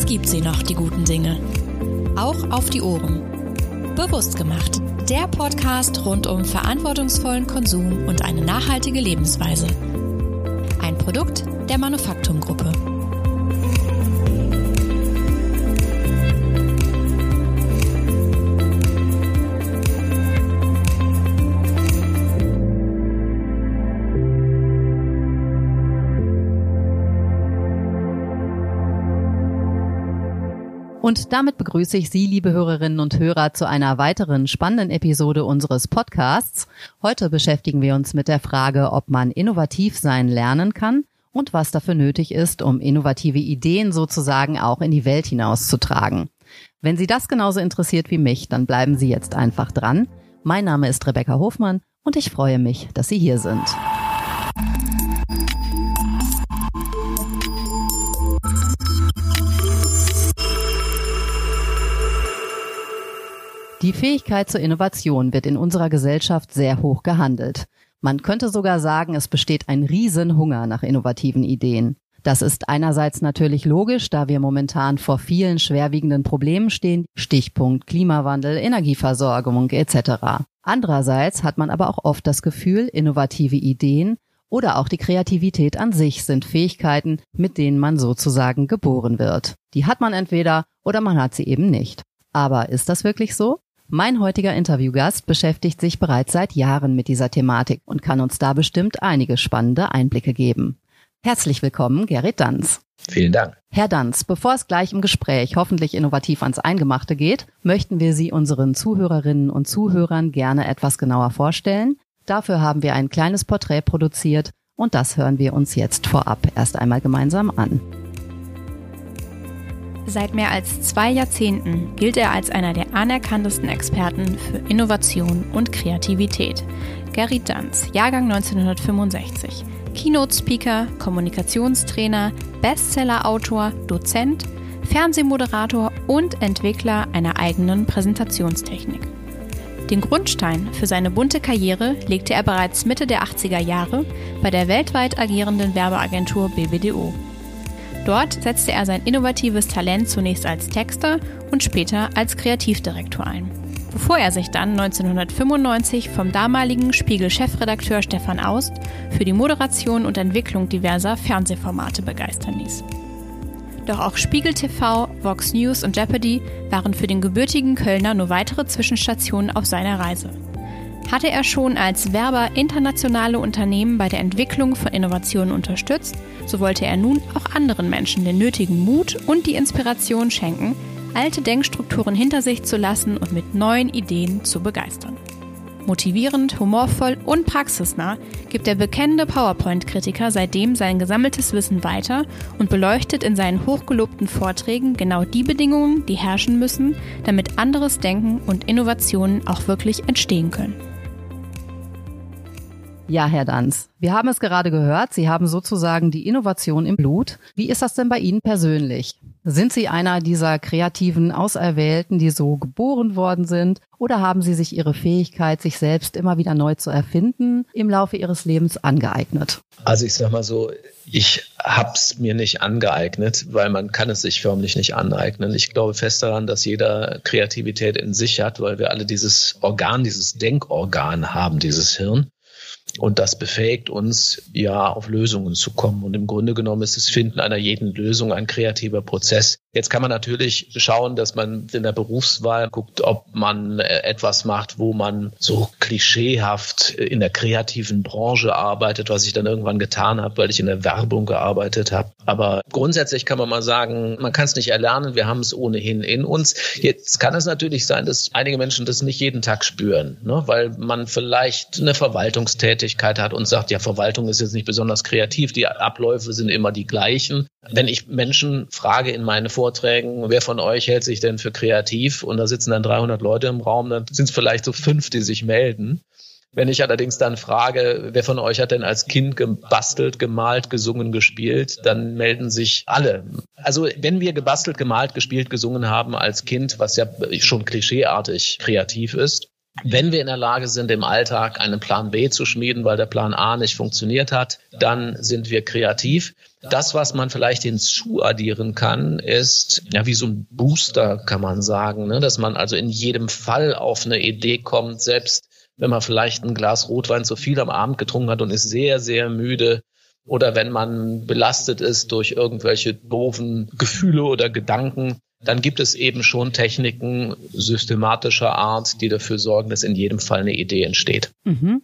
Es gibt sie noch, die guten Dinge. Auch auf die Ohren. Bewusst gemacht. Der Podcast rund um verantwortungsvollen Konsum und eine nachhaltige Lebensweise. Ein Produkt der Manufaktumgruppe. Und damit begrüße ich Sie, liebe Hörerinnen und Hörer, zu einer weiteren spannenden Episode unseres Podcasts. Heute beschäftigen wir uns mit der Frage, ob man innovativ sein lernen kann und was dafür nötig ist, um innovative Ideen sozusagen auch in die Welt hinauszutragen. Wenn Sie das genauso interessiert wie mich, dann bleiben Sie jetzt einfach dran. Mein Name ist Rebecca Hofmann und ich freue mich, dass Sie hier sind. Die Fähigkeit zur Innovation wird in unserer Gesellschaft sehr hoch gehandelt. Man könnte sogar sagen, es besteht ein Riesenhunger nach innovativen Ideen. Das ist einerseits natürlich logisch, da wir momentan vor vielen schwerwiegenden Problemen stehen, Stichpunkt Klimawandel, Energieversorgung etc. Andererseits hat man aber auch oft das Gefühl, innovative Ideen oder auch die Kreativität an sich sind Fähigkeiten, mit denen man sozusagen geboren wird. Die hat man entweder oder man hat sie eben nicht. Aber ist das wirklich so? Mein heutiger Interviewgast beschäftigt sich bereits seit Jahren mit dieser Thematik und kann uns da bestimmt einige spannende Einblicke geben. Herzlich willkommen, Gerrit Danz. Vielen Dank. Herr Danz, bevor es gleich im Gespräch hoffentlich innovativ ans Eingemachte geht, möchten wir Sie unseren Zuhörerinnen und Zuhörern gerne etwas genauer vorstellen. Dafür haben wir ein kleines Porträt produziert und das hören wir uns jetzt vorab erst einmal gemeinsam an. Seit mehr als zwei Jahrzehnten gilt er als einer der anerkanntesten Experten für Innovation und Kreativität. Gary Dunz, Jahrgang 1965. Keynote-Speaker, Kommunikationstrainer, Bestseller-Autor, Dozent, Fernsehmoderator und Entwickler einer eigenen Präsentationstechnik. Den Grundstein für seine bunte Karriere legte er bereits Mitte der 80er Jahre bei der weltweit agierenden Werbeagentur BBDO. Dort setzte er sein innovatives Talent zunächst als Texter und später als Kreativdirektor ein, bevor er sich dann 1995 vom damaligen Spiegel-Chefredakteur Stefan Aust für die Moderation und Entwicklung diverser Fernsehformate begeistern ließ. Doch auch Spiegel TV, Vox News und Jeopardy waren für den gebürtigen Kölner nur weitere Zwischenstationen auf seiner Reise. Hatte er schon als Werber internationale Unternehmen bei der Entwicklung von Innovationen unterstützt, so wollte er nun auch anderen Menschen den nötigen Mut und die Inspiration schenken, alte Denkstrukturen hinter sich zu lassen und mit neuen Ideen zu begeistern. Motivierend, humorvoll und praxisnah gibt der bekennende PowerPoint-Kritiker seitdem sein gesammeltes Wissen weiter und beleuchtet in seinen hochgelobten Vorträgen genau die Bedingungen, die herrschen müssen, damit anderes Denken und Innovationen auch wirklich entstehen können. Ja, Herr Danz, wir haben es gerade gehört, Sie haben sozusagen die Innovation im Blut. Wie ist das denn bei Ihnen persönlich? Sind Sie einer dieser kreativen Auserwählten, die so geboren worden sind? Oder haben Sie sich Ihre Fähigkeit, sich selbst immer wieder neu zu erfinden, im Laufe Ihres Lebens angeeignet? Also ich sag mal so, ich hab's mir nicht angeeignet, weil man kann es sich förmlich nicht aneignen. Ich glaube fest daran, dass jeder Kreativität in sich hat, weil wir alle dieses Organ, dieses Denkorgan haben, dieses Hirn. Und das befähigt uns, ja, auf Lösungen zu kommen. Und im Grunde genommen ist das Finden einer jeden Lösung ein kreativer Prozess. Jetzt kann man natürlich schauen, dass man in der Berufswahl guckt, ob man äh, etwas macht, wo man so klischeehaft in der kreativen Branche arbeitet, was ich dann irgendwann getan habe, weil ich in der Werbung gearbeitet habe. Aber grundsätzlich kann man mal sagen, man kann es nicht erlernen, wir haben es ohnehin in uns. Jetzt kann es natürlich sein, dass einige Menschen das nicht jeden Tag spüren, ne? weil man vielleicht eine Verwaltungstätigkeit hat und sagt, ja, Verwaltung ist jetzt nicht besonders kreativ, die Abläufe sind immer die gleichen. Wenn ich Menschen frage in meine Vorträgen, wer von euch hält sich denn für kreativ? Und da sitzen dann 300 Leute im Raum, dann sind es vielleicht so fünf, die sich melden. Wenn ich allerdings dann frage, wer von euch hat denn als Kind gebastelt, gemalt, gesungen, gespielt, dann melden sich alle. Also wenn wir gebastelt, gemalt, gespielt, gesungen haben als Kind, was ja schon klischeeartig kreativ ist, Wenn wir in der Lage sind, im Alltag einen Plan B zu schmieden, weil der Plan A nicht funktioniert hat, dann sind wir kreativ. Das, was man vielleicht hinzuaddieren kann, ist ja wie so ein Booster, kann man sagen, ne? dass man also in jedem Fall auf eine Idee kommt, selbst wenn man vielleicht ein Glas Rotwein zu viel am Abend getrunken hat und ist sehr, sehr müde, oder wenn man belastet ist durch irgendwelche doofen Gefühle oder Gedanken, dann gibt es eben schon Techniken systematischer Art, die dafür sorgen, dass in jedem Fall eine Idee entsteht. Mhm.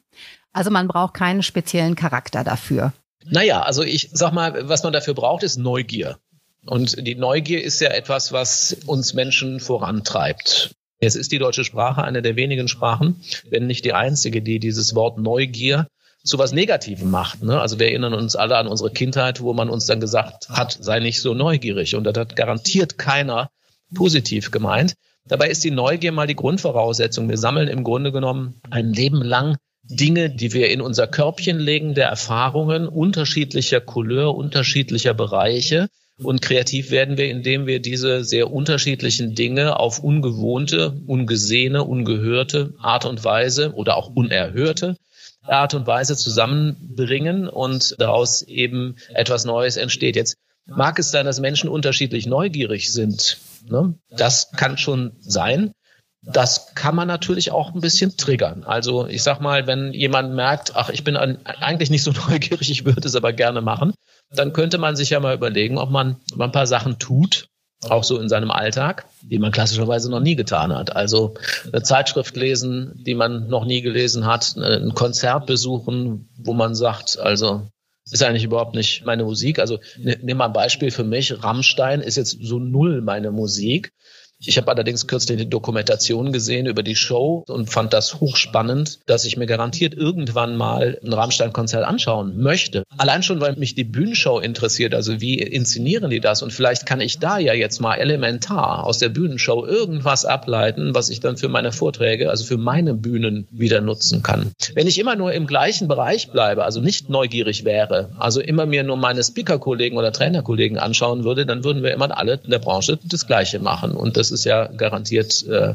Also man braucht keinen speziellen Charakter dafür. Naja, also ich sag mal, was man dafür braucht, ist Neugier. Und die Neugier ist ja etwas, was uns Menschen vorantreibt. Jetzt ist die deutsche Sprache eine der wenigen Sprachen, wenn nicht die einzige, die dieses Wort Neugier zu was Negativem macht. Ne? Also wir erinnern uns alle an unsere Kindheit, wo man uns dann gesagt hat, sei nicht so neugierig. Und das hat garantiert keiner positiv gemeint. Dabei ist die Neugier mal die Grundvoraussetzung. Wir sammeln im Grunde genommen ein Leben lang Dinge, die wir in unser Körbchen legen, der Erfahrungen unterschiedlicher Couleur, unterschiedlicher Bereiche. Und kreativ werden wir, indem wir diese sehr unterschiedlichen Dinge auf ungewohnte, ungesehene, ungehörte Art und Weise oder auch unerhörte Art und Weise zusammenbringen und daraus eben etwas Neues entsteht. Jetzt mag es sein, dass Menschen unterschiedlich neugierig sind. Ne? Das kann schon sein. Das kann man natürlich auch ein bisschen triggern. Also ich sag mal, wenn jemand merkt, ach, ich bin eigentlich nicht so neugierig, ich würde es aber gerne machen, dann könnte man sich ja mal überlegen, ob man, ein paar Sachen tut, auch so in seinem Alltag, die man klassischerweise noch nie getan hat. Also eine Zeitschrift lesen, die man noch nie gelesen hat, ein Konzert besuchen, wo man sagt, also ist eigentlich überhaupt nicht meine Musik. Also ne, nimm mal ein Beispiel für mich. Rammstein ist jetzt so null meine Musik. Ich habe allerdings kürzlich eine Dokumentation gesehen über die Show und fand das hochspannend, dass ich mir garantiert irgendwann mal ein Rammstein-Konzert anschauen möchte. Allein schon, weil mich die Bühnenshow interessiert, also wie inszenieren die das? Und vielleicht kann ich da ja jetzt mal elementar aus der Bühnenshow irgendwas ableiten, was ich dann für meine Vorträge, also für meine Bühnen wieder nutzen kann. Wenn ich immer nur im gleichen Bereich bleibe, also nicht neugierig wäre, also immer mir nur meine Speaker-Kollegen oder Trainerkollegen anschauen würde, dann würden wir immer alle in der Branche das Gleiche machen. Und das das ist ja garantiert äh,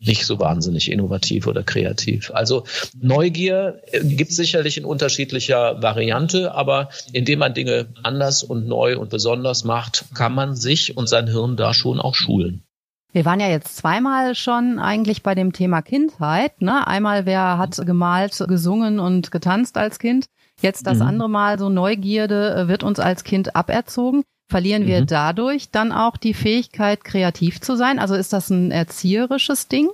nicht so wahnsinnig innovativ oder kreativ. Also Neugier äh, gibt es sicherlich in unterschiedlicher Variante, aber indem man Dinge anders und neu und besonders macht, kann man sich und sein Hirn da schon auch schulen. Wir waren ja jetzt zweimal schon eigentlich bei dem Thema Kindheit. Ne? Einmal, wer hat gemalt, gesungen und getanzt als Kind. Jetzt das mhm. andere Mal, so Neugierde äh, wird uns als Kind aberzogen. Verlieren wir mhm. dadurch dann auch die Fähigkeit, kreativ zu sein? Also ist das ein erzieherisches Ding?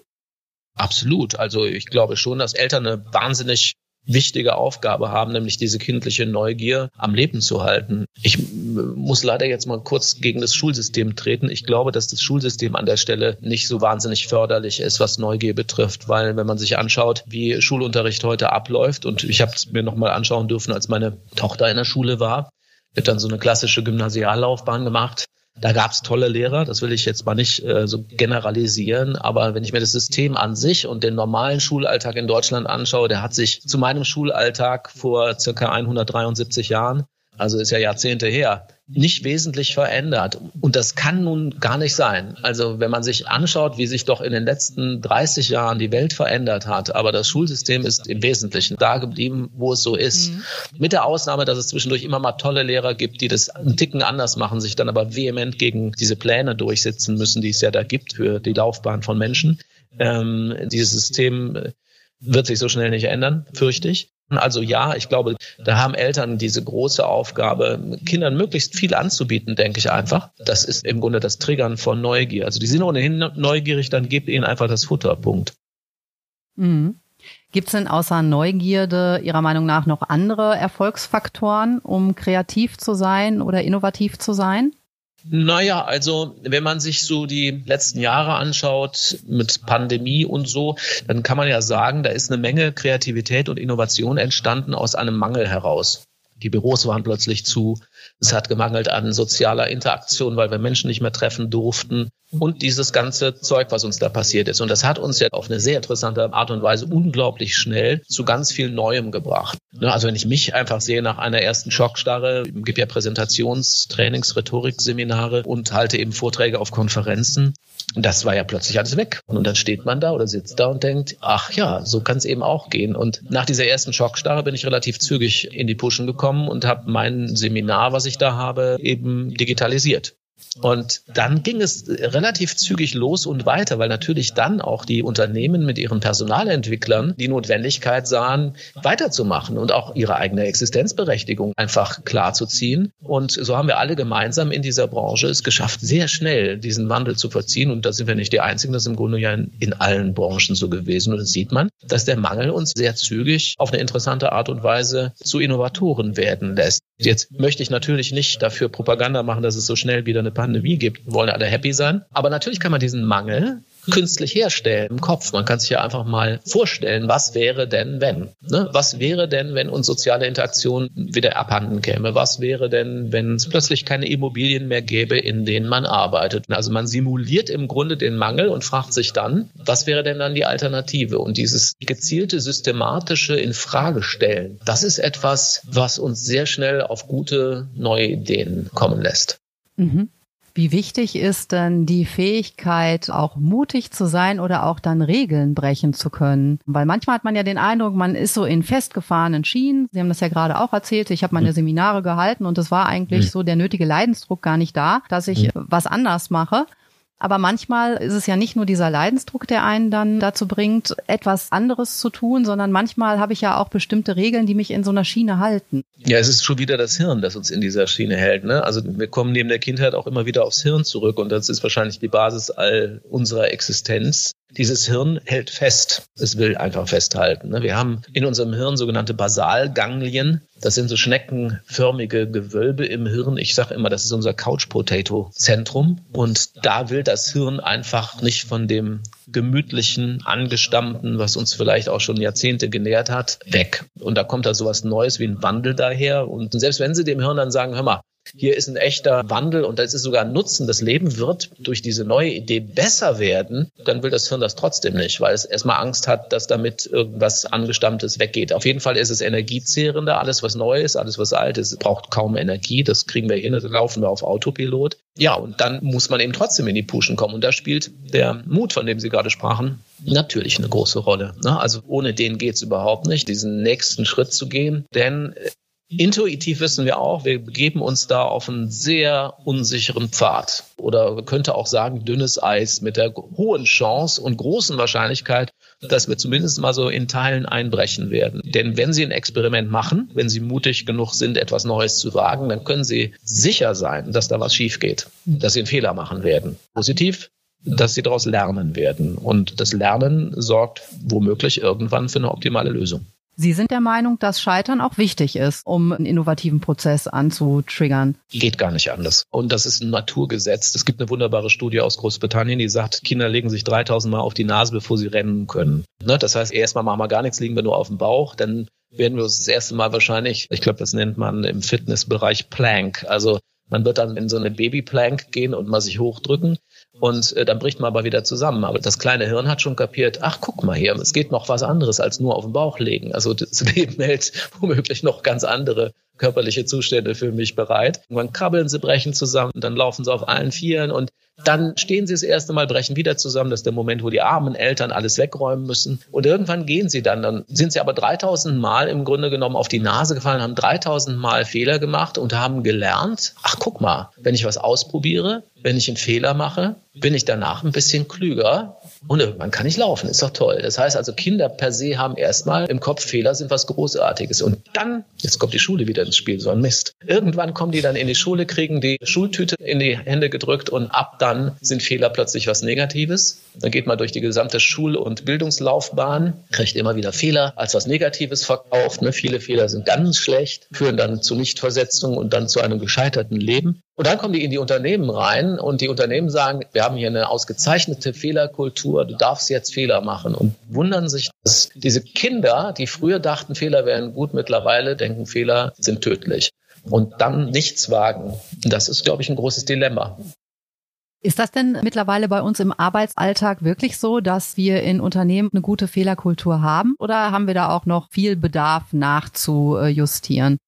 Absolut. Also ich glaube schon, dass Eltern eine wahnsinnig wichtige Aufgabe haben, nämlich diese kindliche Neugier am Leben zu halten. Ich muss leider jetzt mal kurz gegen das Schulsystem treten. Ich glaube, dass das Schulsystem an der Stelle nicht so wahnsinnig förderlich ist, was Neugier betrifft, weil wenn man sich anschaut, wie Schulunterricht heute abläuft und ich habe es mir noch mal anschauen dürfen, als meine Tochter in der Schule war, wird dann so eine klassische Gymnasiallaufbahn gemacht. Da gab es tolle Lehrer, das will ich jetzt mal nicht äh, so generalisieren, aber wenn ich mir das System an sich und den normalen Schulalltag in Deutschland anschaue, der hat sich zu meinem Schulalltag vor circa 173 Jahren also ist ja Jahrzehnte her, nicht wesentlich verändert. Und das kann nun gar nicht sein. Also wenn man sich anschaut, wie sich doch in den letzten 30 Jahren die Welt verändert hat, aber das Schulsystem ist im Wesentlichen da geblieben, wo es so ist. Mhm. Mit der Ausnahme, dass es zwischendurch immer mal tolle Lehrer gibt, die das einen Ticken anders machen, sich dann aber vehement gegen diese Pläne durchsetzen müssen, die es ja da gibt für die Laufbahn von Menschen. Ähm, dieses System wird sich so schnell nicht ändern, fürchte ich. Also ja, ich glaube, da haben Eltern diese große Aufgabe, Kindern möglichst viel anzubieten, denke ich einfach. Das ist im Grunde das Triggern von Neugier. Also die sind ohnehin neugierig, dann gebt ihnen einfach das Futterpunkt. Mhm. Gibt es denn außer Neugierde Ihrer Meinung nach noch andere Erfolgsfaktoren, um kreativ zu sein oder innovativ zu sein? Naja, also wenn man sich so die letzten Jahre anschaut mit Pandemie und so, dann kann man ja sagen, da ist eine Menge Kreativität und Innovation entstanden aus einem Mangel heraus. Die Büros waren plötzlich zu. Es hat gemangelt an sozialer Interaktion, weil wir Menschen nicht mehr treffen durften. und dieses ganze Zeug, was uns da passiert ist. Und das hat uns ja auf eine sehr interessante Art und Weise unglaublich schnell zu ganz viel Neuem gebracht. Ne, also wenn ich mich einfach sehe nach einer ersten Schockstarre, gebe ja Präsentations-, Trainings-, Rhetorik-Seminare und halte eben Vorträge auf Konferenzen. Das war ja plötzlich alles weg. Und dann steht man da oder sitzt da und denkt, ach ja, so kann es eben auch gehen. Und nach dieser ersten Schockstarre bin ich relativ zügig in die Pushen gekommen und habe mein Seminar, was ich da habe, eben digitalisiert. Und dann ging es relativ zügig los und weiter, weil natürlich dann auch die Unternehmen mit ihren Personalentwicklern die Notwendigkeit sahen, weiterzumachen und auch ihre eigene Existenzberechtigung einfach klarzuziehen. Und so haben wir alle gemeinsam in dieser Branche es geschafft, sehr schnell diesen Wandel zu verziehen. Und da sind wir nicht die Einzigen, das ist im Grunde ja in, in allen Branchen so gewesen. Und das sieht man, dass der Mangel uns sehr zügig auf eine interessante Art und Weise zu Innovatoren werden lässt. Jetzt möchte ich natürlich nicht dafür Propaganda machen, dass es so schnell wieder eine Pandemie gibt. Wir wollen alle happy sein. Aber natürlich kann man diesen Mangel künstlich herstellen im Kopf. Man kann sich ja einfach mal vorstellen, was wäre denn, wenn? Ne? Was wäre denn, wenn uns soziale Interaktion wieder abhanden käme? Was wäre denn, wenn es plötzlich keine Immobilien mehr gäbe, in denen man arbeitet? Also man simuliert im Grunde den Mangel und fragt sich dann, was wäre denn dann die Alternative? Und dieses gezielte, systematische Infragestellen, das ist etwas, was uns sehr schnell auf gute neue Ideen kommen lässt. Mhm. Wie wichtig ist denn die Fähigkeit, auch mutig zu sein oder auch dann Regeln brechen zu können? Weil manchmal hat man ja den Eindruck, man ist so in festgefahrenen Schienen. Sie haben das ja gerade auch erzählt. Ich habe meine mhm. Seminare gehalten und es war eigentlich mhm. so der nötige Leidensdruck gar nicht da, dass ich mhm. was anders mache. Aber manchmal ist es ja nicht nur dieser Leidensdruck, der einen dann dazu bringt, etwas anderes zu tun, sondern manchmal habe ich ja auch bestimmte Regeln, die mich in so einer Schiene halten. Ja, es ist schon wieder das Hirn, das uns in dieser Schiene hält. Ne? Also wir kommen neben der Kindheit auch immer wieder aufs Hirn zurück und das ist wahrscheinlich die Basis all unserer Existenz. Dieses Hirn hält fest. Es will einfach festhalten. Ne? Wir haben in unserem Hirn sogenannte Basalganglien. Das sind so schneckenförmige Gewölbe im Hirn. Ich sage immer, das ist unser Couch-Potato-Zentrum. Und da will das Hirn einfach nicht von dem gemütlichen, angestammten, was uns vielleicht auch schon Jahrzehnte genährt hat, weg. Und da kommt da sowas Neues wie ein Wandel daher. Und selbst wenn Sie dem Hirn dann sagen, hör mal, hier ist ein echter Wandel und das ist sogar ein Nutzen. Das Leben wird durch diese neue Idee besser werden. Dann will das Hirn das trotzdem nicht, weil es erstmal Angst hat, dass damit irgendwas Angestammtes weggeht. Auf jeden Fall ist es energiezehrender. Alles, was neu ist, alles, was alt ist, braucht kaum Energie. Das kriegen wir hin, da laufen wir auf Autopilot. Ja, und dann muss man eben trotzdem in die Puschen kommen. Und da spielt der Mut, von dem Sie gerade sprachen, natürlich eine große Rolle. Ne? Also ohne den geht's überhaupt nicht, diesen nächsten Schritt zu gehen. Denn Intuitiv wissen wir auch, wir begeben uns da auf einen sehr unsicheren Pfad oder könnte auch sagen dünnes Eis mit der hohen Chance und großen Wahrscheinlichkeit, dass wir zumindest mal so in Teilen einbrechen werden. Denn wenn Sie ein Experiment machen, wenn Sie mutig genug sind, etwas Neues zu wagen, dann können Sie sicher sein, dass da was schief geht, dass Sie einen Fehler machen werden. Positiv, dass Sie daraus lernen werden. Und das Lernen sorgt womöglich irgendwann für eine optimale Lösung. Sie sind der Meinung, dass Scheitern auch wichtig ist, um einen innovativen Prozess anzutriggern. Geht gar nicht anders. Und das ist ein Naturgesetz. Es gibt eine wunderbare Studie aus Großbritannien, die sagt, Kinder legen sich 3000 Mal auf die Nase, bevor sie rennen können. Ne? Das heißt, erstmal machen wir gar nichts, liegen wir nur auf dem Bauch, dann werden wir uns das erste Mal wahrscheinlich, ich glaube, das nennt man im Fitnessbereich Plank. Also man wird dann in so eine Babyplank gehen und mal sich hochdrücken und äh, dann bricht man aber wieder zusammen. Aber das kleine Hirn hat schon kapiert, ach guck mal hier, es geht noch was anderes als nur auf den Bauch legen. Also das Leben hält womöglich noch ganz andere körperliche Zustände für mich bereit. Irgendwann krabbeln sie, brechen zusammen, dann laufen sie auf allen Vieren und dann stehen sie das erste Mal, brechen wieder zusammen. Das ist der Moment, wo die armen Eltern alles wegräumen müssen. Und irgendwann gehen sie dann. Dann sind sie aber 3000 Mal im Grunde genommen auf die Nase gefallen, haben 3000 Mal Fehler gemacht und haben gelernt, ach guck mal, wenn ich was ausprobiere, wenn ich einen Fehler mache, bin ich danach ein bisschen klüger und irgendwann kann ich laufen. Ist doch toll. Das heißt also, Kinder per se haben erstmal im Kopf, Fehler sind was Großartiges. Und dann, jetzt kommt die Schule wieder ins Spiel, so ein Mist. Irgendwann kommen die dann in die Schule, kriegen die Schultüte in die Hände gedrückt und ab dann sind Fehler plötzlich was Negatives. Dann geht man durch die gesamte Schul- und Bildungslaufbahn, kriegt immer wieder Fehler als was Negatives verkauft. Ne? Viele Fehler sind ganz schlecht, führen dann zu Nichtversetzung und dann zu einem gescheiterten Leben. Und dann kommen die in die Unternehmen rein und die Unternehmen sagen, wir haben hier eine ausgezeichnete Fehlerkultur, du darfst jetzt Fehler machen und wundern sich, dass diese Kinder, die früher dachten, Fehler wären gut, mittlerweile denken, Fehler sind tödlich. Und dann nichts wagen. Das ist, glaube ich, ein großes Dilemma. Ist das denn mittlerweile bei uns im Arbeitsalltag wirklich so, dass wir in Unternehmen eine gute Fehlerkultur haben? Oder haben wir da auch noch viel Bedarf nachzujustieren?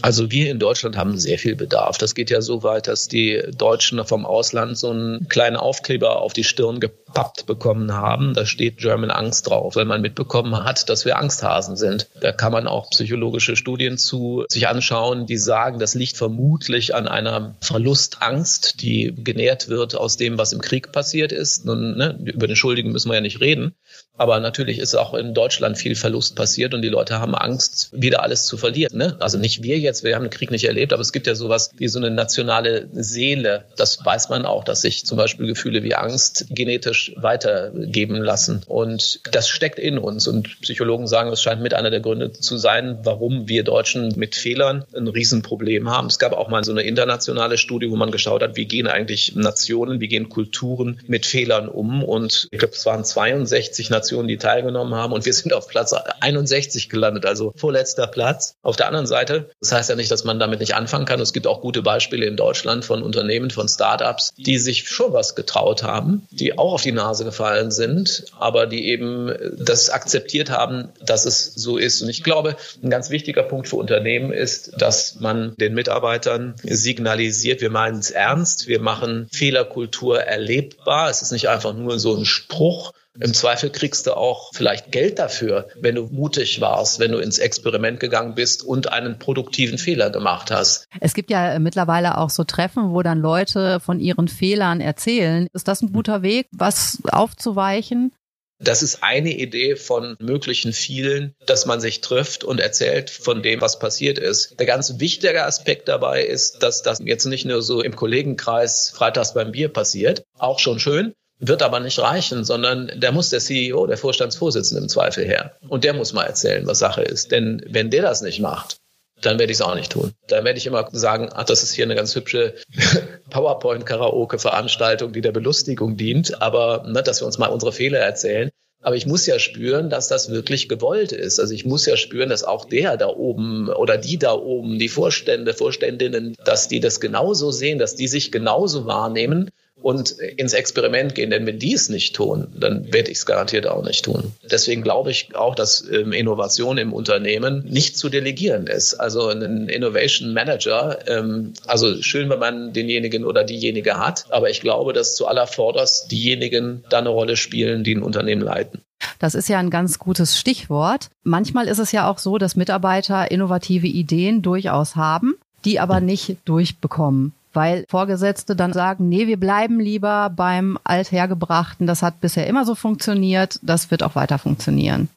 Also wir in Deutschland haben sehr viel Bedarf. Das geht ja so weit, dass die Deutschen vom Ausland so einen kleinen Aufkleber auf die Stirn gepappt bekommen haben. Da steht German Angst drauf, weil man mitbekommen hat, dass wir Angsthasen sind. Da kann man auch psychologische Studien zu sich anschauen, die sagen, das liegt vermutlich an einer Verlustangst, die genährt wird aus dem, was im Krieg passiert ist. Nun, ne, über den Schuldigen müssen wir ja nicht reden. Aber natürlich ist auch in Deutschland viel Verlust passiert und die Leute haben Angst, wieder alles zu verlieren. Ne? Also nicht wir jetzt, wir haben den Krieg nicht erlebt, aber es gibt ja sowas wie so eine nationale Seele. Das weiß man auch, dass sich zum Beispiel Gefühle wie Angst genetisch weitergeben lassen. Und das steckt in uns. Und Psychologen sagen, es scheint mit einer der Gründe zu sein, warum wir Deutschen mit Fehlern ein Riesenproblem haben. Es gab auch mal so eine internationale Studie, wo man geschaut hat, wie gehen eigentlich Nationen, wie gehen Kulturen mit Fehlern um. Und ich glaube, es waren 62 Nationen, Nationen, die teilgenommen haben. Und wir sind auf Platz 61 gelandet, also vorletzter Platz. Auf der anderen Seite, das heißt ja nicht, dass man damit nicht anfangen kann. Es gibt auch gute Beispiele in Deutschland von Unternehmen, von Startups, die sich schon was getraut haben, die auch auf die Nase gefallen sind, aber die eben das akzeptiert haben, dass es so ist. Und ich glaube, ein ganz wichtiger Punkt für Unternehmen ist, dass man den Mitarbeitern signalisiert, wir meinen es ernst, wir machen Fehlerkultur erlebbar. Es ist nicht einfach nur so ein Spruch, im Zweifel kriegst du auch vielleicht Geld dafür, wenn du mutig warst, wenn du ins Experiment gegangen bist und einen produktiven Fehler gemacht hast. Es gibt ja mittlerweile auch so Treffen, wo dann Leute von ihren Fehlern erzählen. Ist das ein guter Weg, was aufzuweichen? Das ist eine Idee von möglichen vielen, dass man sich trifft und erzählt von dem, was passiert ist. Der ganz wichtige Aspekt dabei ist, dass das jetzt nicht nur so im Kollegenkreis freitags beim Bier passiert, auch schon schön, wird aber nicht reichen, sondern da muss der CEO, der Vorstandsvorsitzende im Zweifel her. Und der muss mal erzählen, was Sache ist. Denn wenn der das nicht macht, dann werde ich es auch nicht tun. Dann werde ich immer sagen, ach, das ist hier eine ganz hübsche PowerPoint-Karaoke-Veranstaltung, die der Belustigung dient, aber ne, dass wir uns mal unsere Fehler erzählen. Aber ich muss ja spüren, dass das wirklich gewollt ist. Also ich muss ja spüren, dass auch der da oben oder die da oben, die Vorstände, Vorständinnen, dass die das genauso sehen, dass die sich genauso wahrnehmen und ins Experiment gehen. Denn wenn die es nicht tun, dann werde ich es garantiert auch nicht tun. Deswegen glaube ich auch, dass ähm, Innovation im Unternehmen nicht zu delegieren ist. Also ein Innovation Manager, ähm, also schön, wenn man denjenigen oder diejenige hat, aber ich glaube, dass zuallervorderst diejenigen da eine Rolle spielen, die ein Unternehmen leiten. Das ist ja ein ganz gutes Stichwort. Manchmal ist es ja auch so, dass Mitarbeiter innovative Ideen durchaus haben, die aber nicht durchbekommen weil Vorgesetzte dann sagen, nee, wir bleiben lieber beim Althergebrachten, das hat bisher immer so funktioniert, das wird auch weiter funktionieren.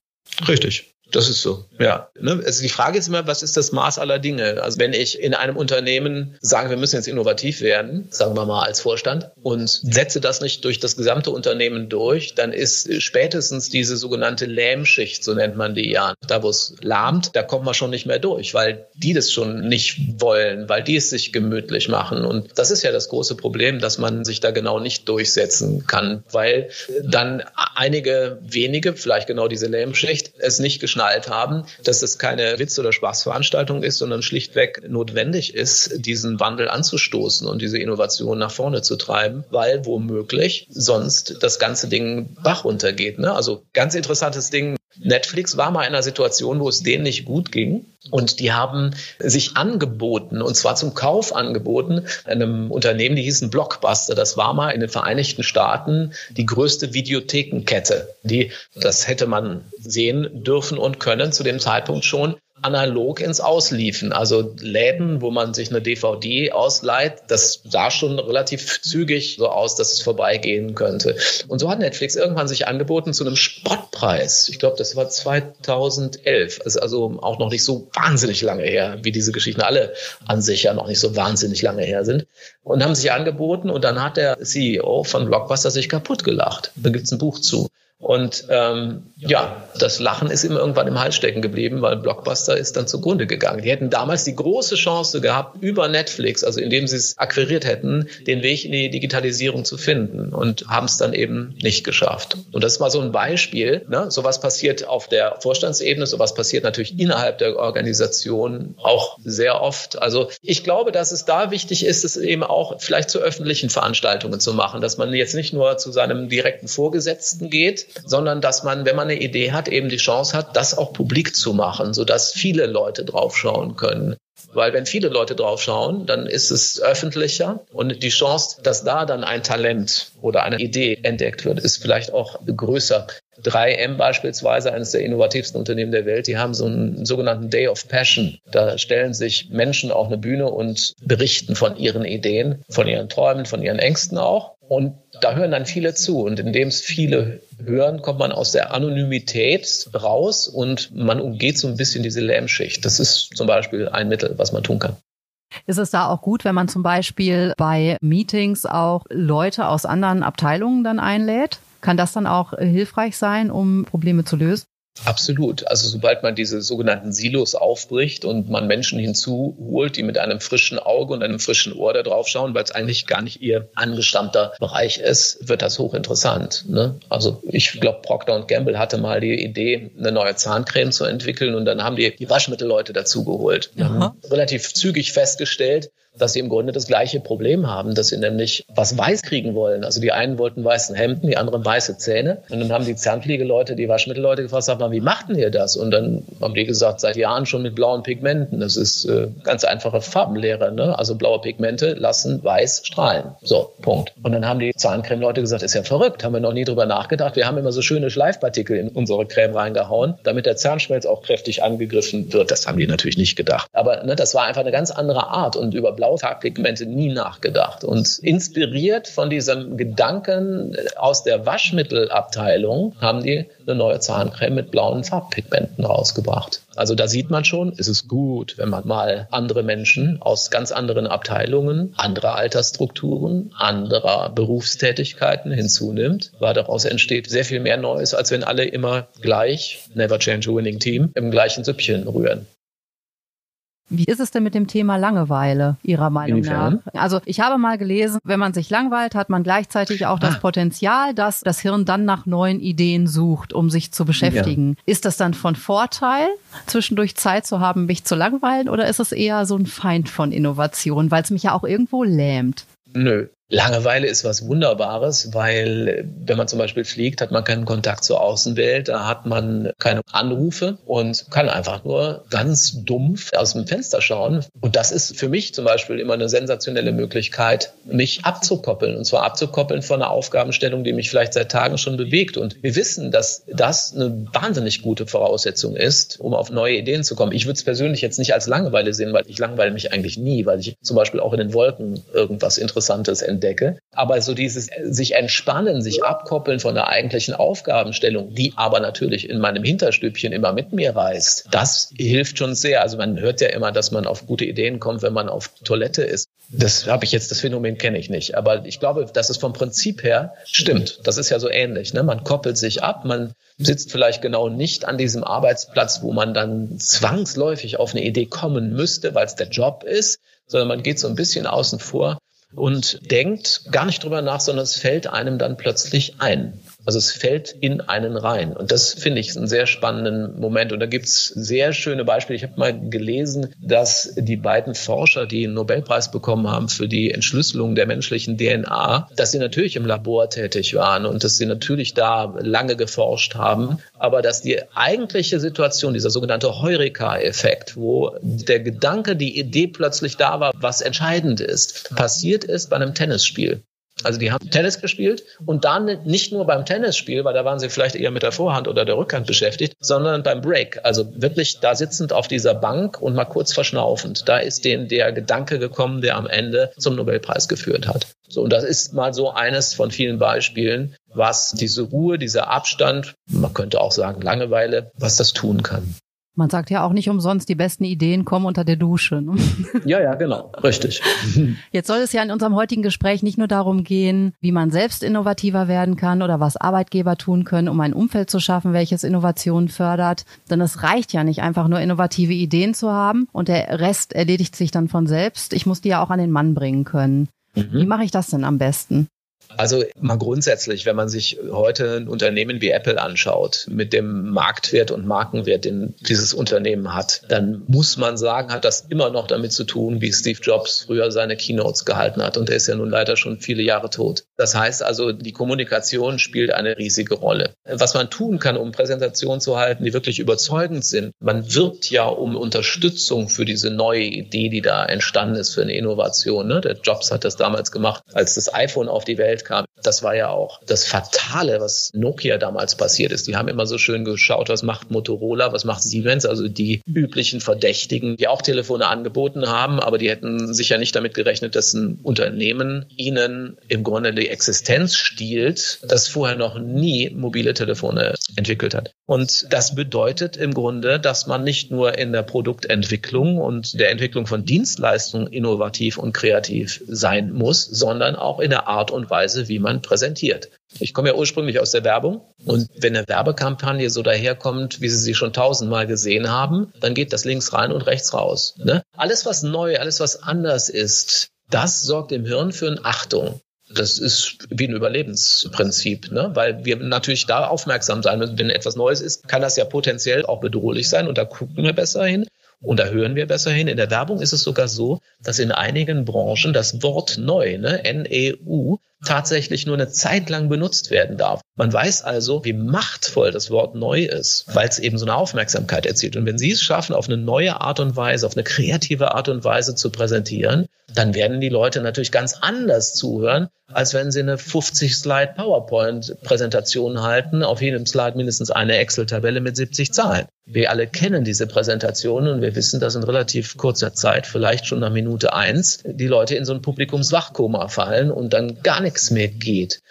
Richtig. Das ist so, ja. Ne? Also die Frage ist immer, was ist das Maß aller Dinge? Also wenn ich in einem Unternehmen sage, wir müssen jetzt innovativ werden, sagen wir mal als Vorstand, und setze das nicht durch das gesamte Unternehmen durch, dann ist spätestens diese sogenannte Lähmschicht, so nennt man die ja, da wo es lahmt, da kommt man schon nicht mehr durch, weil die das schon nicht wollen, weil die es sich gemütlich machen. Und das ist ja das große Problem, dass man sich da genau nicht durchsetzen kann, weil dann einige wenige, vielleicht genau diese Lähmschicht, es nicht geschafft geschnallt haben, dass es keine Witz- oder Spaßveranstaltung ist, sondern schlichtweg notwendig ist, diesen Wandel anzustoßen und diese Innovation nach vorne zu treiben, weil womöglich sonst das ganze Ding Bach runtergeht. Ne? Also ganz interessantes Ding. Netflix war mal in einer Situation, wo es denen nicht gut ging. Und die haben sich angeboten, und zwar zum Kauf angeboten, einem Unternehmen, die hießen Blockbuster. Das war mal in den Vereinigten Staaten die größte Videothekenkette. Die, das hätte man sehen dürfen und können zu dem Zeitpunkt schon analog ins Ausliefen. Also Läden, wo man sich eine DVD ausleiht, das sah schon relativ zügig so aus, dass es vorbeigehen könnte. Und so hat Netflix irgendwann sich angeboten zu einem Spottpreis. Ich glaube, das war 2011. Also, also auch noch nicht so wahnsinnig lange her, wie diese Geschichten alle an sich ja noch nicht so wahnsinnig lange her sind. Und haben sich angeboten und dann hat der CEO von Blockbuster sich kaputt gelacht. Da gibt's ein Buch zu. Und ähm, ja, das Lachen ist ihm irgendwann im Hals stecken geblieben, weil Blockbuster ist dann zugrunde gegangen. Die hätten damals die große Chance gehabt, über Netflix, also indem sie es akquiriert hätten, den Weg in die Digitalisierung zu finden und haben es dann eben nicht geschafft. Und das ist mal so ein Beispiel. Ne? Sowas passiert auf der Vorstandsebene, sowas passiert natürlich innerhalb der Organisation auch sehr oft. Also ich glaube, dass es da wichtig ist, es eben auch vielleicht zu öffentlichen Veranstaltungen zu machen, dass man jetzt nicht nur zu seinem direkten Vorgesetzten geht, sondern dass man, wenn man eine Idee hat, eben die Chance hat, das auch publik zu machen, sodass viele Leute draufschauen können. Weil wenn viele Leute draufschauen, dann ist es öffentlicher und die Chance, dass da dann ein Talent oder eine Idee entdeckt wird, ist vielleicht auch größer. 3M beispielsweise, eines der innovativsten Unternehmen der Welt, die haben so einen sogenannten Day of Passion. Da stellen sich Menschen auf eine Bühne und berichten von ihren Ideen, von ihren Träumen, von ihren Ängsten auch. Und da hören dann viele zu. Und indem es viele hören, kommt man aus der Anonymität raus und man umgeht so ein bisschen diese Lähmschicht. Das ist zum Beispiel ein Mittel, was man tun kann. Ist es da auch gut, wenn man zum Beispiel bei Meetings auch Leute aus anderen Abteilungen dann einlädt? Kann das dann auch hilfreich sein, um Probleme zu lösen? Absolut. Also sobald man diese sogenannten Silos aufbricht und man Menschen hinzuholt, die mit einem frischen Auge und einem frischen Ohr da drauf schauen, weil es eigentlich gar nicht ihr angestammter Bereich ist, wird das hochinteressant. Ne? Also ich glaube, Procter Gamble hatte mal die Idee, eine neue Zahncreme zu entwickeln und dann haben die die Waschmittelleute dazugeholt. Relativ zügig festgestellt, dass sie im Grunde das gleiche Problem haben, dass sie nämlich was weiß kriegen wollen. Also die einen wollten weißen Hemden, die anderen weiße Zähne. Und dann haben die Zahnpflegeleute, die Waschmittelleute gefragt, sag mal, wie macht denn ihr das? Und dann haben die gesagt, seit Jahren schon mit blauen Pigmenten. Das ist äh, ganz einfache Farbenlehre. Ne? Also blaue Pigmente lassen weiß strahlen. So, Punkt. Und dann haben die Zahncreme-Leute gesagt, ist ja verrückt, haben wir noch nie drüber nachgedacht. Wir haben immer so schöne Schleifpartikel in unsere Creme reingehauen, damit der Zahnschmelz auch kräftig angegriffen wird. Das haben die natürlich nicht gedacht. Aber ne, das war einfach eine ganz andere Art. Und über blaue Farbpigmente nie nachgedacht. Und inspiriert von diesem Gedanken aus der Waschmittelabteilung haben die eine neue Zahncreme mit blauen Farbpigmenten rausgebracht. Also da sieht man schon, es ist gut, wenn man mal andere Menschen aus ganz anderen Abteilungen, anderer Altersstrukturen, anderer Berufstätigkeiten hinzunimmt, weil daraus entsteht sehr viel mehr Neues, als wenn alle immer gleich, never change a winning team, im gleichen Süppchen rühren. Wie ist es denn mit dem Thema Langeweile Ihrer Meinung Inwiefern? nach? Also ich habe mal gelesen, wenn man sich langweilt, hat man gleichzeitig auch das ah. Potenzial, dass das Hirn dann nach neuen Ideen sucht, um sich zu beschäftigen. Ja. Ist das dann von Vorteil, zwischendurch Zeit zu haben, mich zu langweilen, oder ist es eher so ein Feind von Innovation, weil es mich ja auch irgendwo lähmt? Nö, Langeweile ist was Wunderbares, weil wenn man zum Beispiel fliegt, hat man keinen Kontakt zur Außenwelt, da hat man keine Anrufe und kann einfach nur ganz dumpf aus dem Fenster schauen. Und das ist für mich zum Beispiel immer eine sensationelle Möglichkeit, mich abzukoppeln. Und zwar abzukoppeln von einer Aufgabenstellung, die mich vielleicht seit Tagen schon bewegt. Und wir wissen, dass das eine wahnsinnig gute Voraussetzung ist, um auf neue Ideen zu kommen. Ich würde es persönlich jetzt nicht als Langeweile sehen, weil ich langweile mich eigentlich nie, weil ich zum Beispiel auch in den Wolken irgendwas Interessantes entdecke. Aber so dieses sich entspannen, sich abkoppeln von der eigentlichen Aufgabenstellung, die aber natürlich in meinem Hinterstübchen immer mit mir reist, das hilft schon sehr. Also man hört ja immer, dass man auf gute Ideen kommt, wenn man auf Toilette ist. Das habe ich jetzt, das Phänomen kenne ich nicht. Aber ich glaube, dass es vom Prinzip her stimmt. Das ist ja so ähnlich. Ne? Man koppelt sich ab, man sitzt vielleicht genau nicht an diesem Arbeitsplatz, wo man dann zwangsläufig auf eine Idee kommen müsste, weil es der Job ist, sondern man geht so ein bisschen außen vor und denkt gar nicht drüber nach, sondern es fällt einem dann plötzlich ein. Also es fällt in einen rein. Und das finde ich einen sehr spannenden Moment. Und da gibt's sehr schöne Beispiele. Ich habe mal gelesen, dass die beiden Forscher, die einen Nobelpreis bekommen haben für die Entschlüsselung der menschlichen DNA, dass sie natürlich im Labor tätig waren und dass sie natürlich da lange geforscht haben. Aber dass die eigentliche Situation, dieser sogenannte Heureka-Effekt, wo der Gedanke, die Idee plötzlich da war, was entscheidend ist, passiert ist bei einem Tennisspiel. Also die haben Tennis gespielt und dann nicht nur beim Tennisspiel, weil da waren sie vielleicht eher mit der Vorhand oder der Rückhand beschäftigt, sondern beim Break. Also wirklich da sitzend auf dieser Bank und mal kurz verschnaufend. Da ist denen der Gedanke gekommen, der am Ende zum Nobelpreis geführt hat. So, und das ist mal so eines von vielen Beispielen, was diese Ruhe, dieser Abstand, man könnte auch sagen Langeweile, was das tun kann. Man sagt ja auch nicht umsonst, die besten Ideen kommen unter der Dusche. Ne? Ja, ja, genau, richtig. Jetzt soll es ja in unserem heutigen Gespräch nicht nur darum gehen, wie man selbst innovativer werden kann oder was Arbeitgeber tun können, um ein Umfeld zu schaffen, welches Innovationen fördert. Denn es reicht ja nicht einfach nur innovative Ideen zu haben und der Rest erledigt sich dann von selbst. Ich muss die ja auch an den Mann bringen können. Mhm. Wie mache ich das denn am besten? Also mal grundsätzlich, wenn man sich heute ein Unternehmen wie Apple anschaut, mit dem Marktwert und Markenwert, den dieses Unternehmen hat, dann muss man sagen, hat das immer noch damit zu tun, wie Steve Jobs früher seine Keynotes gehalten hat. Und er ist ja nun leider schon viele Jahre tot. Das heißt also, die Kommunikation spielt eine riesige Rolle. Was man tun kann, um Präsentationen zu halten, die wirklich überzeugend sind, man wirbt ja um Unterstützung für diese neue Idee, die da entstanden ist für eine Innovation. Ne? Der Jobs hat das damals gemacht, als das iPhone auf die Welt kam. Das war ja auch das Fatale, was Nokia damals passiert ist. Die haben immer so schön geschaut, was macht Motorola, was macht Siemens, also die üblichen Verdächtigen, die auch Telefone angeboten haben, aber die hätten sicher nicht damit gerechnet, dass ein Unternehmen ihnen im Grunde die Existenz stiehlt, das vorher noch nie mobile Telefone entwickelt hat. Und das bedeutet im Grunde, dass man nicht nur in der Produktentwicklung und der Entwicklung von Dienstleistungen innovativ und kreativ sein muss, sondern auch in der Art und Weise, Weise, wie man präsentiert. Ich komme ja ursprünglich aus der Werbung und wenn eine Werbekampagne so daherkommt, wie Sie sie schon tausendmal gesehen haben, dann geht das links rein und rechts raus. Ne? Alles, was neu, alles, was anders ist, das sorgt im Hirn für eine Achtung. Das ist wie ein Überlebensprinzip, ne? weil wir natürlich da aufmerksam sein müssen. Wenn etwas Neues ist, kann das ja potenziell auch bedrohlich sein und da gucken wir besser hin. Und da hören wir besser hin. In der Werbung ist es sogar so, dass in einigen Branchen das Wort neu, ne, N-E-U, tatsächlich nur eine Zeit lang benutzt werden darf. Man weiß also, wie machtvoll das Wort neu ist, weil es eben so eine Aufmerksamkeit erzielt. Und wenn Sie es schaffen, auf eine neue Art und Weise, auf eine kreative Art und Weise zu präsentieren, dann werden die Leute natürlich ganz anders zuhören, als wenn sie eine 50-Slide PowerPoint-Präsentation halten, auf jedem Slide mindestens eine Excel-Tabelle mit 70 Zahlen. Wir alle kennen diese Präsentationen und wir wissen, dass in relativ kurzer Zeit, vielleicht schon nach Minute eins, die Leute in so ein Publikumswachkoma fallen und dann gar nichts mehr geht.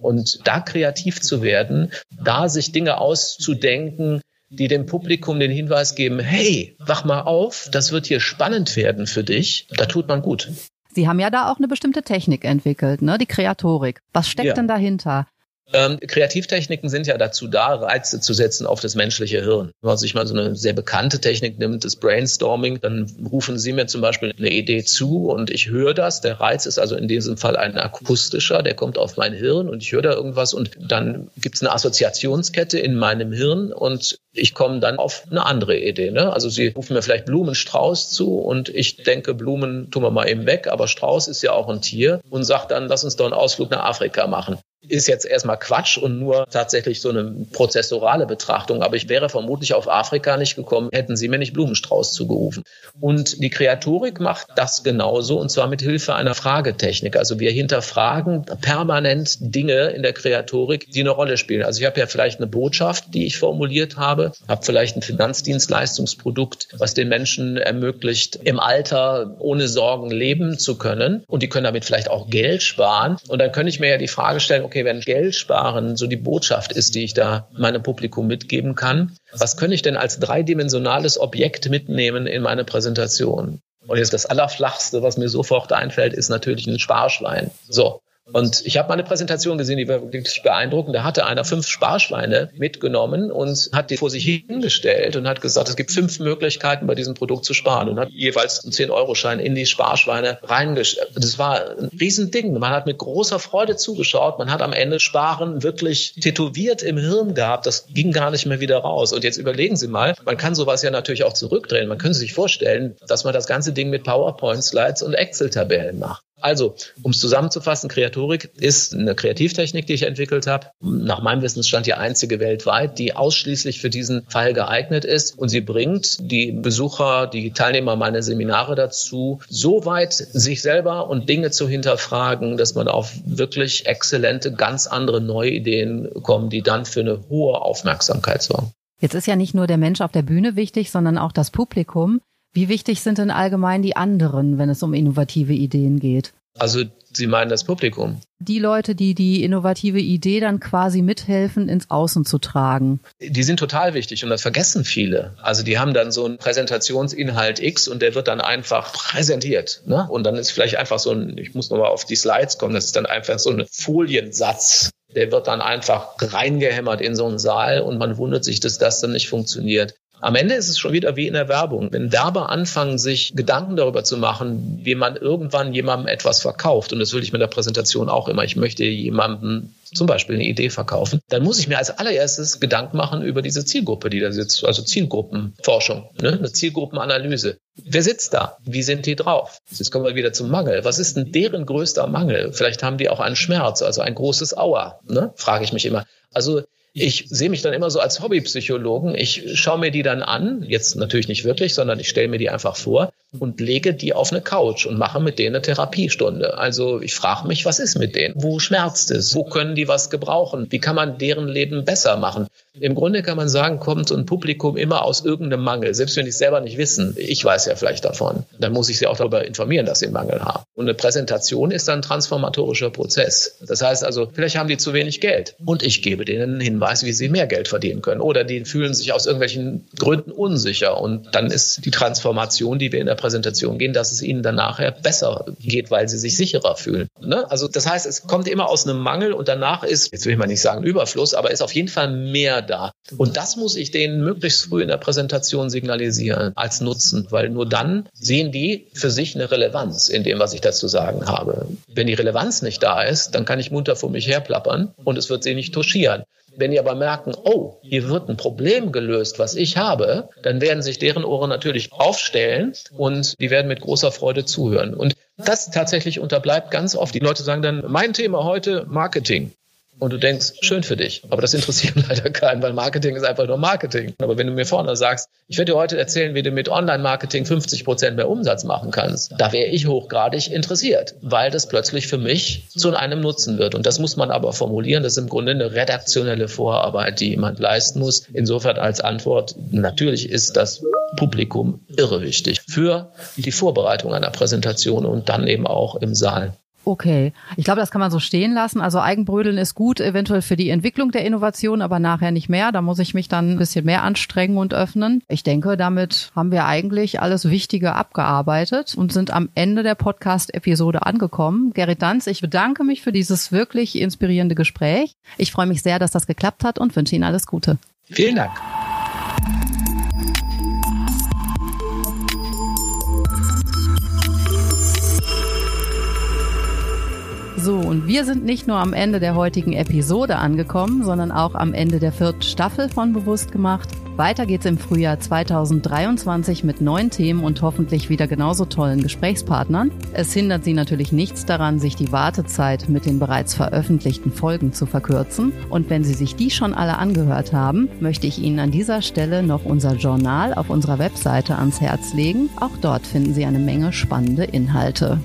Und da kreativ zu werden, da sich Dinge auszudenken, die dem Publikum den Hinweis geben, hey, wach mal auf, das wird hier spannend werden für dich, da tut man gut. Sie haben ja da auch eine bestimmte Technik entwickelt, ne? die Kreatorik. Was steckt ja. denn dahinter? Ähm, Kreativtechniken sind ja dazu da, Reize zu setzen auf das menschliche Hirn. Wenn man sich mal so eine sehr bekannte Technik nimmt, das Brainstorming, dann rufen Sie mir zum Beispiel eine Idee zu und ich höre das. Der Reiz ist also in diesem Fall ein akustischer, der kommt auf mein Hirn und ich höre da irgendwas und dann gibt es eine Assoziationskette in meinem Hirn und ich komme dann auf eine andere Idee. Ne? Also Sie rufen mir vielleicht Blumenstrauß zu und ich denke, Blumen tun wir mal eben weg, aber Strauß ist ja auch ein Tier und sagt dann, lass uns doch einen Ausflug nach Afrika machen ist jetzt erstmal Quatsch und nur tatsächlich so eine prozessorale Betrachtung. Aber ich wäre vermutlich auf Afrika nicht gekommen, hätten sie mir nicht Blumenstrauß zugerufen. Und die Kreatorik macht das genauso und zwar mit Hilfe einer Fragetechnik. Also wir hinterfragen permanent Dinge in der Kreatorik, die eine Rolle spielen. Also ich habe ja vielleicht eine Botschaft, die ich formuliert habe, habe vielleicht ein Finanzdienstleistungsprodukt, was den Menschen ermöglicht, im Alter ohne Sorgen leben zu können. Und die können damit vielleicht auch Geld sparen. Und dann könnte ich mir ja die Frage stellen, okay, okay, wenn Geld sparen so die Botschaft ist, die ich da meinem Publikum mitgeben kann, was könnte ich denn als dreidimensionales Objekt mitnehmen in meine Präsentation? Und jetzt das Allerflachste, was mir sofort einfällt, ist natürlich ein Sparschwein. So. Und ich habe mal eine Präsentation gesehen, die war wirklich beeindruckend. Da hatte einer fünf Sparschweine mitgenommen und hat die vor sich hingestellt und hat gesagt, es gibt fünf Möglichkeiten, bei diesem Produkt zu sparen und hat jeweils einen 10-Euro-Schein in die Sparschweine reingestellt. Das war ein Riesending. Man hat mit großer Freude zugeschaut. Man hat am Ende Sparen wirklich tätowiert im Hirn gehabt. Das ging gar nicht mehr wieder raus. Und jetzt überlegen Sie mal, man kann sowas ja natürlich auch zurückdrehen. Man könnte sich vorstellen, dass man das ganze Ding mit PowerPoint-Slides und Excel-Tabellen macht. Also, um es zusammenzufassen, Kreatorik ist eine Kreativtechnik, die ich entwickelt habe. Nach meinem Wissensstand die einzige weltweit, die ausschließlich für diesen Fall geeignet ist. Und sie bringt die Besucher, die Teilnehmer meiner Seminare dazu, so weit sich selber und Dinge zu hinterfragen, dass man auf wirklich exzellente, ganz andere neue Ideen kommt, die dann für eine hohe Aufmerksamkeit sorgen. Jetzt ist ja nicht nur der Mensch auf der Bühne wichtig, sondern auch das Publikum. Wie wichtig sind denn allgemein die anderen, wenn es um innovative Ideen geht? Also Sie meinen das Publikum? Die Leute, die die innovative Idee dann quasi mithelfen, ins Außen zu tragen. Die sind total wichtig und das vergessen viele. Also die haben dann so einen Präsentationsinhalt X und der wird dann einfach präsentiert. Ne? Und dann ist vielleicht einfach so ein, ich muss nochmal auf die Slides kommen, das ist dann einfach so ein Foliensatz. Der wird dann einfach reingehämmert in so einen Saal und man wundert sich, dass das dann nicht funktioniert. Am Ende ist es schon wieder wie in der Werbung. Wenn Werber anfangen, sich Gedanken darüber zu machen, wie man irgendwann jemandem etwas verkauft, und das will ich mit der Präsentation auch immer, ich möchte jemandem zum Beispiel eine Idee verkaufen, dann muss ich mir als allererstes Gedanken machen über diese Zielgruppe, die da sitzt, also Zielgruppenforschung, ne? eine Zielgruppenanalyse. Wer sitzt da? Wie sind die drauf? Jetzt kommen wir wieder zum Mangel. Was ist denn deren größter Mangel? Vielleicht haben die auch einen Schmerz, also ein großes Aua, ne? frage ich mich immer. Also ich sehe mich dann immer so als Hobbypsychologen. Ich schaue mir die dann an, jetzt natürlich nicht wirklich, sondern ich stelle mir die einfach vor und lege die auf eine Couch und mache mit denen eine Therapiestunde. Also ich frage mich, was ist mit denen? Wo schmerzt es? Wo können die was gebrauchen? Wie kann man deren Leben besser machen? Im Grunde kann man sagen, kommt so ein Publikum immer aus irgendeinem Mangel, selbst wenn die es selber nicht wissen. Ich weiß ja vielleicht davon. Dann muss ich sie auch darüber informieren, dass sie einen Mangel haben. Und eine Präsentation ist dann ein transformatorischer Prozess. Das heißt also, vielleicht haben die zu wenig Geld und ich gebe denen einen Hinweis, wie sie mehr Geld verdienen können. Oder die fühlen sich aus irgendwelchen Gründen unsicher und dann ist die Transformation, die wir in der Präsentation gehen, dass es ihnen dann nachher besser geht, weil sie sich sicherer fühlen. Ne? Also das heißt, es kommt immer aus einem Mangel und danach ist, jetzt will ich mal nicht sagen Überfluss, aber ist auf jeden Fall mehr da. Und das muss ich denen möglichst früh in der Präsentation signalisieren als Nutzen, weil nur dann sehen die für sich eine Relevanz in dem, was ich dazu sagen habe. Wenn die Relevanz nicht da ist, dann kann ich munter vor mich herplappern und es wird sie nicht touchieren. Wenn die aber merken, oh, hier wird ein Problem gelöst, was ich habe, dann werden sich deren Ohren natürlich aufstellen und die werden mit großer Freude zuhören. Und das tatsächlich unterbleibt ganz oft. Die Leute sagen dann, mein Thema heute Marketing. Und du denkst, schön für dich. Aber das interessiert leider keinen, weil Marketing ist einfach nur Marketing. Aber wenn du mir vorne sagst, ich werde dir heute erzählen, wie du mit Online-Marketing 50 Prozent mehr Umsatz machen kannst, da wäre ich hochgradig interessiert, weil das plötzlich für mich zu einem Nutzen wird. Und das muss man aber formulieren. Das ist im Grunde eine redaktionelle Vorarbeit, die jemand leisten muss. Insofern als Antwort, natürlich ist das Publikum irre wichtig für die Vorbereitung einer Präsentation und dann eben auch im Saal. Okay, ich glaube, das kann man so stehen lassen. Also Eigenbrödeln ist gut, eventuell für die Entwicklung der Innovation, aber nachher nicht mehr. Da muss ich mich dann ein bisschen mehr anstrengen und öffnen. Ich denke, damit haben wir eigentlich alles Wichtige abgearbeitet und sind am Ende der Podcast-Episode angekommen. Gerrit Danz, ich bedanke mich für dieses wirklich inspirierende Gespräch. Ich freue mich sehr, dass das geklappt hat und wünsche Ihnen alles Gute. Vielen Dank. So, und wir sind nicht nur am Ende der heutigen Episode angekommen, sondern auch am Ende der vierten Staffel von Bewusst gemacht. Weiter geht's im Frühjahr 2023 mit neuen Themen und hoffentlich wieder genauso tollen Gesprächspartnern. Es hindert Sie natürlich nichts daran, sich die Wartezeit mit den bereits veröffentlichten Folgen zu verkürzen. Und wenn Sie sich die schon alle angehört haben, möchte ich Ihnen an dieser Stelle noch unser Journal auf unserer Webseite ans Herz legen. Auch dort finden Sie eine Menge spannende Inhalte.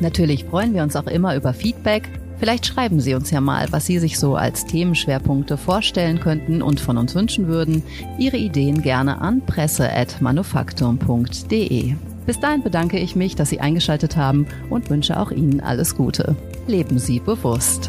Natürlich freuen wir uns auch immer über Feedback. Vielleicht schreiben Sie uns ja mal, was Sie sich so als Themenschwerpunkte vorstellen könnten und von uns wünschen würden. Ihre Ideen gerne an presse.manufaktum.de. Bis dahin bedanke ich mich, dass Sie eingeschaltet haben und wünsche auch Ihnen alles Gute. Leben Sie bewusst.